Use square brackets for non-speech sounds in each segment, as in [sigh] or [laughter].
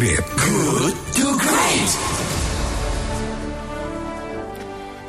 great. Good to great.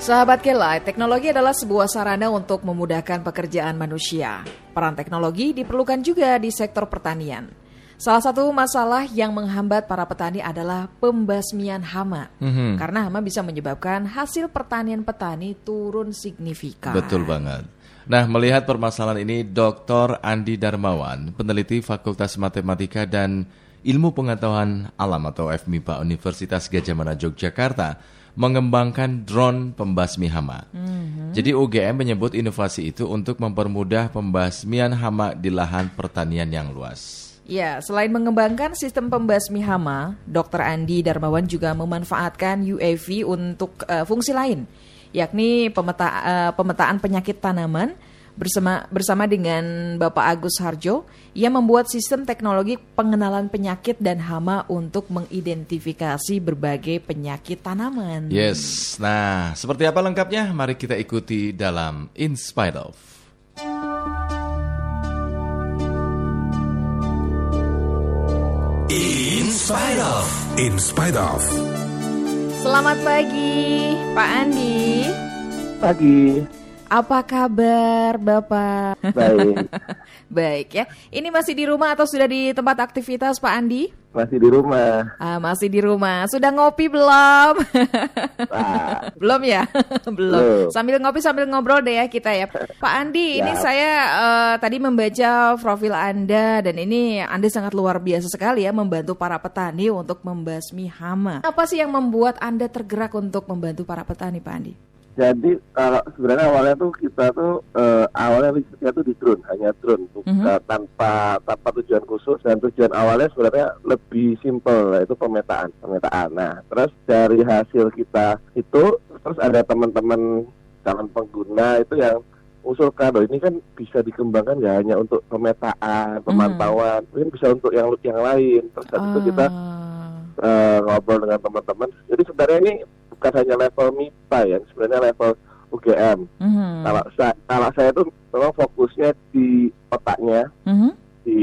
Sahabat Kela, teknologi adalah sebuah sarana untuk memudahkan pekerjaan manusia. Peran teknologi diperlukan juga di sektor pertanian. Salah satu masalah yang menghambat para petani adalah pembasmian hama. Mhm. Karena hama bisa menyebabkan hasil pertanian petani turun signifikan. Betul banget. Nah, melihat permasalahan ini, Dr. Andi Darmawan, peneliti Fakultas Matematika dan Ilmu Pengetahuan Alam atau FMIPA Universitas Gajah Mada Yogyakarta, mengembangkan drone pembasmi hama. Jadi UGM menyebut inovasi itu untuk mempermudah pembasmian hama di lahan pertanian yang luas. Ya, selain mengembangkan sistem pembasmi hama, Dr. Andi Darmawan juga memanfaatkan UAV untuk eh, fungsi lain, yakni pemeta, eh, pemetaan penyakit tanaman bersama bersama dengan Bapak Agus Harjo ia membuat sistem teknologi pengenalan penyakit dan hama untuk mengidentifikasi berbagai penyakit tanaman. Yes, nah seperti apa lengkapnya? Mari kita ikuti dalam In Spite Of. In spite of. In spite of. Selamat pagi, Pak Andi. Pagi, Apa kabar, Bapak? baik. [laughs] Baik ya. Ini masih di rumah atau sudah di tempat aktivitas, Pak Andi? Masih di rumah. Ah, masih di rumah. Sudah ngopi belum? Ah, [laughs] belum ya? [laughs] belum. Belum. Sambil ngopi sambil ngobrol deh ya kita ya. Pak Andi, ini Siap. saya eh, tadi membaca profil Anda dan ini Anda sangat luar biasa sekali ya membantu para petani untuk membasmi hama. Apa sih yang membuat Anda tergerak untuk membantu para petani, Pak Andi? Jadi kalau sebenarnya awalnya tuh kita tuh eh, awalnya risetnya tuh di drone, hanya drone, Mhm. eh, tanpa tanpa tujuan khusus dan tujuan awalnya sebenarnya lebih simpel yaitu pemetaan, pemetaan. Nah, terus dari hasil kita itu terus ada teman-teman calon pengguna itu yang usulkan, oh ini kan bisa dikembangkan ya hanya untuk pemetaan, pemantauan, mungkin bisa untuk yang yang lain. Terus habis itu kita eh, ngobrol dengan teman-teman. Jadi sebenarnya ini bukan hanya level MIPA ya, sebenarnya level UGM. Mhm. Kalau saya, kalau saya tuh memang fokusnya di otaknya, Mhm. di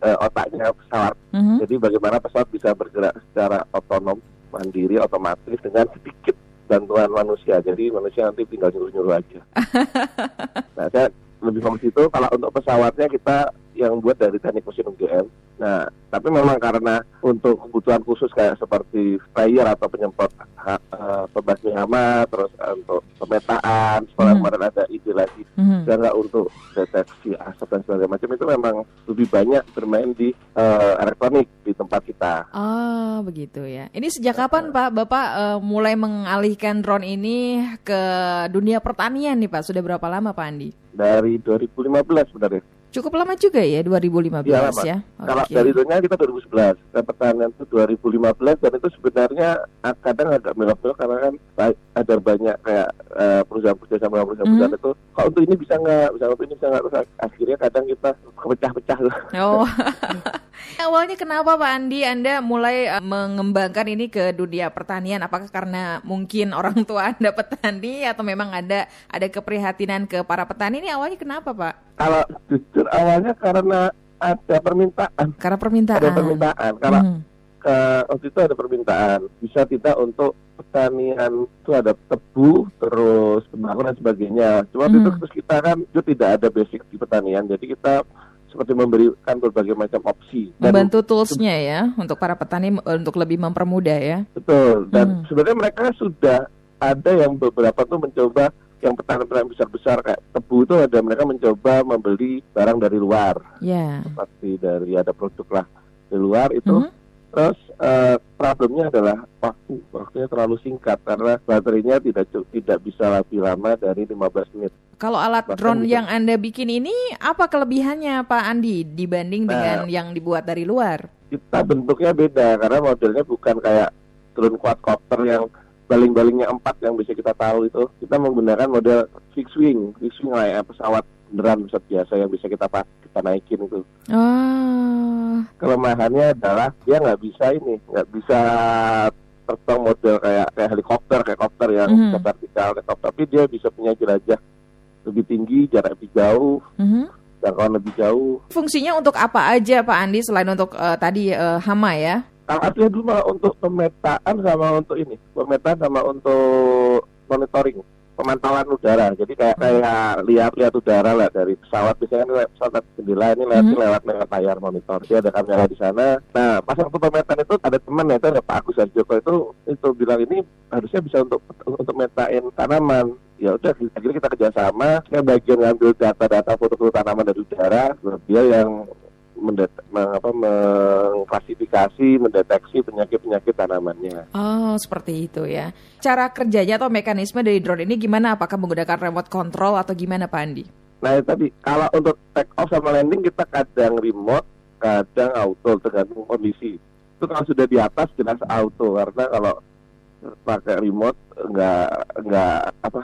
eh, otaknya pesawat. Mhm. Jadi bagaimana pesawat bisa bergerak secara otonom, mandiri, otomatis dengan sedikit bantuan manusia. Jadi manusia nanti tinggal nyuruh-nyuruh aja. [laughs] nah, saya lebih fokus itu kalau untuk pesawatnya kita yang buat dari teknik mesin UGM. Nah, tapi memang karena untuk kebutuhan khusus kayak seperti sprayer atau penyemprot ha- eh, pembasmi hama, terus eh, untuk pemetaan, setelah Hmm. kemarin ada ide lagi Mhm. dan nggak untuk deteksi asap dan sebagainya macam itu memang lebih banyak bermain di eh, elektronik di tempat kita. Oh, begitu ya. Ini sejak kapan Pak Bapak eh, mulai mengalihkan drone ini ke dunia pertanian nih Pak? Sudah berapa lama Pak Andi? Dari 2015 sebenarnya. Cukup lama juga ya 2015 Iya, lama. ya. Kalau Oke. dari dunia kita 2011, ke pertanian itu 2015 dan itu sebenarnya ah, kadang agak melok-melok karena kan ada banyak kayak eh, perusahaan-perusahaan sama perusahaan-perusahaan Mhm. itu kalau untuk ini bisa nggak, bisa untuk ini bisa nggak terus ak- akhirnya kadang kita kepecah-pecah. Oh. [laughs] Awalnya kenapa Pak Andi Anda mulai eh, mengembangkan ini ke dunia pertanian? Apakah karena mungkin [laughs] orang tua Anda petani atau memang ada ada keprihatinan ke para petani? Ini awalnya kenapa Pak? Kalau jujur awalnya karena ada permintaan, Karena permintaan. ada permintaan. Kalau Mhm. ke waktu itu ada permintaan bisa tidak untuk pertanian itu ada tebu terus tembakau dan sebagainya cuma waktu itu Hmm. terus kita kan itu tidak ada basic di pertanian jadi kita seperti memberikan berbagai macam opsi dan Membantu toolsnya ya untuk para petani eh, untuk lebih mempermudah ya. betul dan Hmm. sebenarnya mereka sudah ada yang beberapa tuh mencoba yang petani-petani besar-besar kayak tebu itu ada mereka mencoba membeli barang dari luar Ya. seperti dari ada produk lah dari luar itu Mhm. Terus eh, problemnya adalah waktu, waktunya terlalu singkat karena baterainya tidak tidak bisa lebih lama dari 15 menit. Kalau alat Bahkan drone bisa- yang Anda bikin ini apa kelebihannya Pak Andi dibanding Nah. dengan yang dibuat dari luar? Kita bentuknya beda karena modelnya bukan kayak drone quadcopter yang baling-balingnya empat yang bisa kita tahu itu. Kita menggunakan model fixed wing, fixed wing kayak pesawat beneran pesawat biasa yang bisa kita kita naikin itu. Oh, Kelemahannya adalah dia nggak bisa ini, nggak bisa terbang model kayak kayak helikopter, kayak kopter yang Mhm. bisa vertikal, tapi dia bisa punya jelajah lebih tinggi, jarak lebih jauh, mhm. jangkauan lebih jauh. fungsinya untuk apa aja Pak Andi selain untuk eh, tadi eh, hama ya? Kalau aslinya dulu malah untuk pemetaan sama untuk ini, pemetaan sama untuk monitoring pemantauan udara. Jadi kayak kayak lihat-lihat udara lah dari pesawat biasanya kan lewat pesawat jendela ini lewat Mhm. lewat lewat layar monitor. Jadi ada kamera di sana. Nah pas waktu pemetaan itu ada teman ya itu ada Pak Agus Joko itu itu bilang ini harusnya bisa untuk untuk metain tanaman. Ya udah akhirnya kita kerjasama. Saya bagian ngambil data-data foto-foto tanaman dari udara. Dia yang mendet meng- apa, mengklasifikasi, mendeteksi penyakit-penyakit tanamannya. Oh, seperti itu ya. Cara kerjanya atau mekanisme dari drone ini gimana? Apakah menggunakan remote control atau gimana Pak Andi? Nah itu tadi kalau untuk take off sama landing kita kadang remote, kadang auto tergantung kondisi. Itu kalau sudah di atas jelas auto karena kalau pakai remote nggak nggak apa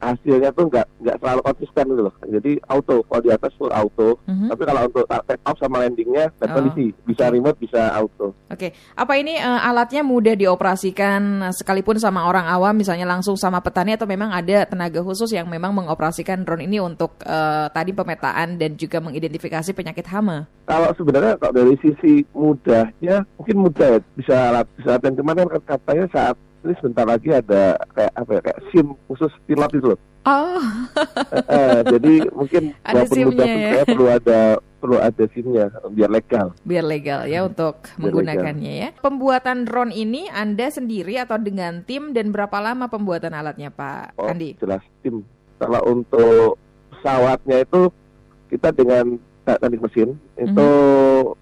hasilnya tuh nggak nggak selalu konsisten gitu loh. Jadi auto kalau di atas full auto. Mhm. Tapi kalau untuk take off sama landingnya dan Oh, kondisi bisa remote bisa auto. Oke, apa ini eh, alatnya mudah dioperasikan eh, sekalipun sama orang awam, misalnya langsung sama petani atau memang ada tenaga khusus yang memang mengoperasikan drone ini untuk eh, tadi pemetaan dan juga mengidentifikasi penyakit hama? Kalau sebenarnya kalau dari sisi mudahnya mungkin mudah ya bisa alat bisa dan kemarin katanya saat ini sebentar lagi ada kayak apa ya kayak SIM khusus pilot itu loh. Oh, Eh, eh, jadi mungkin [laughs] Ada pun ya. kayak perlu ada perlu ada SIM-nya biar legal. biar legal ya untuk menggunakannya ya. Pembuatan drone ini Anda sendiri atau dengan tim dan berapa lama pembuatan alatnya Pak Oh, Andi? jelas tim. Kalau untuk pesawatnya itu kita dengan te- teknik mesin itu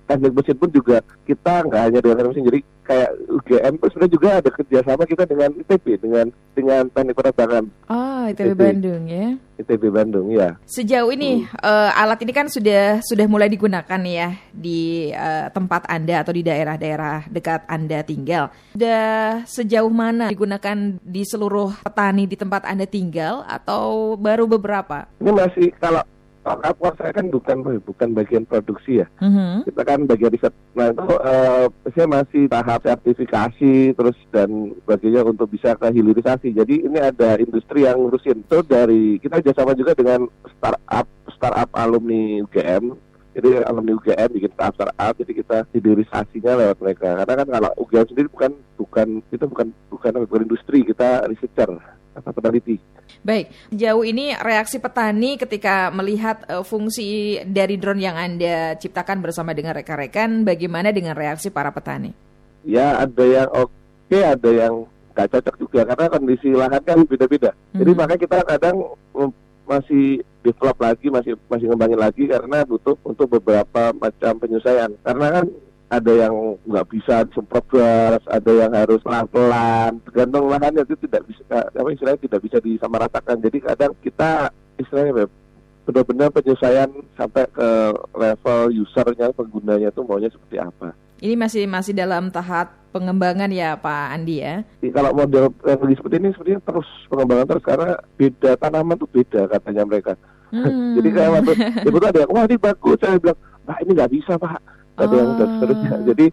teknik mesin pun juga kita nggak hanya dengan teknik mesin jadi kayak UGM itu sebenarnya juga ada kerjasama kita dengan ITB dengan dengan teknik penerbangan Oh, ITB ITB. Bandung ya. ITB Bandung ya. Sejauh ini eh, alat ini kan sudah sudah mulai digunakan ya di eh, tempat Anda atau di daerah-daerah dekat Anda tinggal. Sudah sejauh mana digunakan di seluruh petani di tempat Anda tinggal atau baru beberapa? Ini masih kalau aku saya kan bukan bukan bagian produksi ya. Mhm. kita kan bagian riset. Nah itu eh, saya masih tahap sertifikasi terus dan sebagainya untuk bisa ke hilirisasi. Jadi ini ada industri yang ngurusin. Itu dari kita kerjasama juga dengan startup startup alumni UGM. Jadi alumni UGM bikin startup startup, jadi kita hilirisasinya lewat mereka. Karena kan kalau UGM sendiri bukan bukan itu bukan bukan bukan industri, kita researcher atau peneliti. Baik, jauh ini reaksi petani ketika melihat eh, fungsi dari drone yang Anda ciptakan bersama dengan rekan-rekan, bagaimana dengan reaksi para petani? ya ada yang oke ada yang nggak cocok juga karena kondisi lahan kan beda-beda jadi Mhm. makanya kita kadang mm, masih develop lagi masih masih ngembangin lagi karena butuh untuk beberapa macam penyesuaian karena kan ada yang nggak bisa disemprot gas, ada yang harus pelan-pelan, tergantung lahannya itu tidak bisa, apa istilahnya tidak bisa disamaratakan. Jadi kadang kita istilahnya benar-benar penyesuaian sampai ke level usernya, penggunanya itu maunya seperti apa. Ini masih masih dalam tahap pengembangan ya Pak Andi ya. Jadi kalau model teknologi seperti ini sebenarnya terus pengembangan terus karena beda tanaman tuh beda katanya mereka. Hmm. [laughs] Jadi kayak waktu ibu tuh ada yang wah ini bagus, saya bilang pak ini nggak bisa pak. Ada yang dan Ah. seterusnya. [laughs] Jadi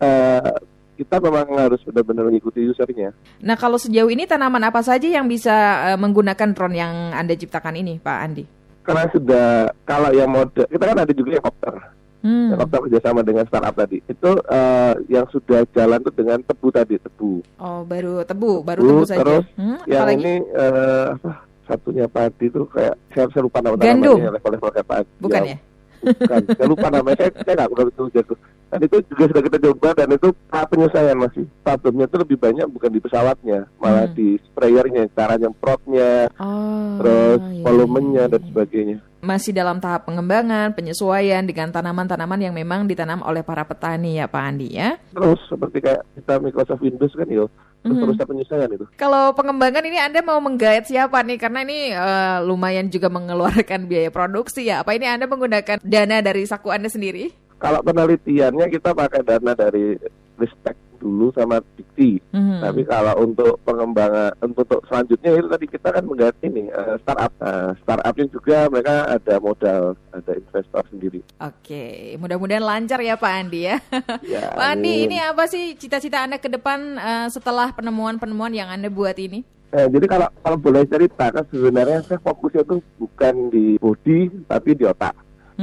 eh, kita memang harus benar-benar mengikuti usernya. Nah kalau sejauh ini tanaman apa saja yang bisa eh, menggunakan drone yang Anda ciptakan ini Pak Andi? Karena sudah kalau yang model kita kan ada juga helikopter, Hmm. helikopter kerjasama dengan startup tadi. Itu eh, yang sudah jalan tuh dengan tebu tadi tebu. Oh baru tebu, baru Tebu, tebu saja. terus Hmm, Yang apalagi? ini apa? Satunya padi itu kayak saya, lupa nama Gandum. level-level kayak padi. Bukan ya? Bukan, saya lupa namanya. Saya saya nggak begitu jago. Dan itu juga sudah kita coba dan itu tahap penyelesaian masih. Problemnya itu lebih banyak bukan di pesawatnya, malah Hmm. di sprayernya, cara nyemprotnya, Oh, terus iya, volumenya iya, dan iya. sebagainya. Masih dalam tahap pengembangan, penyesuaian dengan tanaman-tanaman yang memang ditanam oleh para petani ya Pak Andi ya. Terus seperti kayak kita Microsoft Windows kan yo, terus terus ada penyesuaian itu. Kalau pengembangan ini Anda mau menggait siapa nih? Karena ini eh, lumayan juga mengeluarkan biaya produksi ya. Apa ini Anda menggunakan dana dari saku Anda sendiri? Kalau penelitiannya kita pakai dana dari Ristek dulu sama Dikti. Mhm. Tapi kalau untuk pengembangan untuk selanjutnya itu tadi kita kan menggait ini eh, startup. Nah, startupnya juga mereka ada modal, ada investor sendiri. Oke, mudah-mudahan lancar ya Pak Andi ya. Ya, [laughs] Pak Andi, ini apa sih cita-cita Anda ke depan eh, setelah penemuan-penemuan yang Anda buat ini? Eh, jadi kalau kalau boleh cerita kan sebenarnya saya fokusnya tuh bukan di body tapi di otak.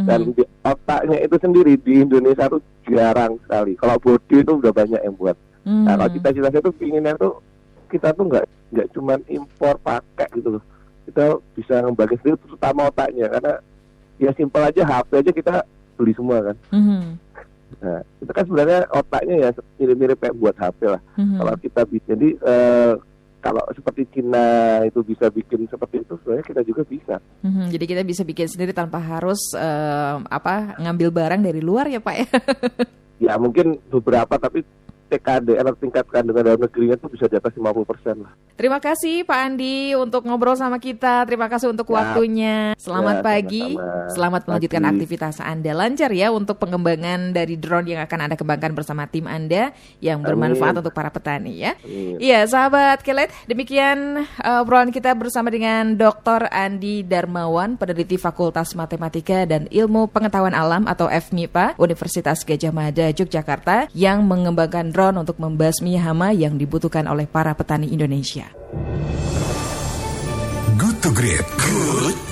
Dan di otaknya itu sendiri di Indonesia tuh jarang sekali. Kalau body itu udah banyak yang buat. Hmm. Nah, kalau cita-cita saya tuh pinginnya tuh kita tuh nggak nggak cuman impor pakai gitu loh. Kita bisa ngembangin sendiri terutama otaknya karena ya simpel aja HP aja kita beli semua kan. Mhm. Nah, itu kan sebenarnya otaknya ya mirip-mirip kayak buat HP lah. Mhm. Kalau kita bi- jadi eh, kalau seperti Cina itu bisa bikin seperti itu, sebenarnya kita juga bisa. Mhm, Jadi kita bisa bikin sendiri tanpa harus eh, apa ngambil barang dari luar ya Pak ya. [laughs] Ya mungkin beberapa tapi TKD atau tingkat kandungan dalam negerinya itu bisa di atas 50 persen lah. Terima kasih Pak Andi untuk ngobrol sama kita. Terima kasih untuk Ya. waktunya. Selamat Ya, pagi. sama-sama. Selamat melanjutkan Pagi. aktivitas Anda lancar ya untuk pengembangan dari drone yang akan Anda kembangkan bersama tim Anda yang bermanfaat Amin. untuk para petani ya. Iya, sahabat Kelet, demikian uh, obrolan kita bersama dengan Dr. Andi Darmawan, peneliti Fakultas Matematika dan Ilmu Pengetahuan Alam atau FMIPA Universitas Gajah Mada Yogyakarta yang mengembangkan drone untuk membasmi hama yang dibutuhkan oleh para petani Indonesia. Good to Great. Good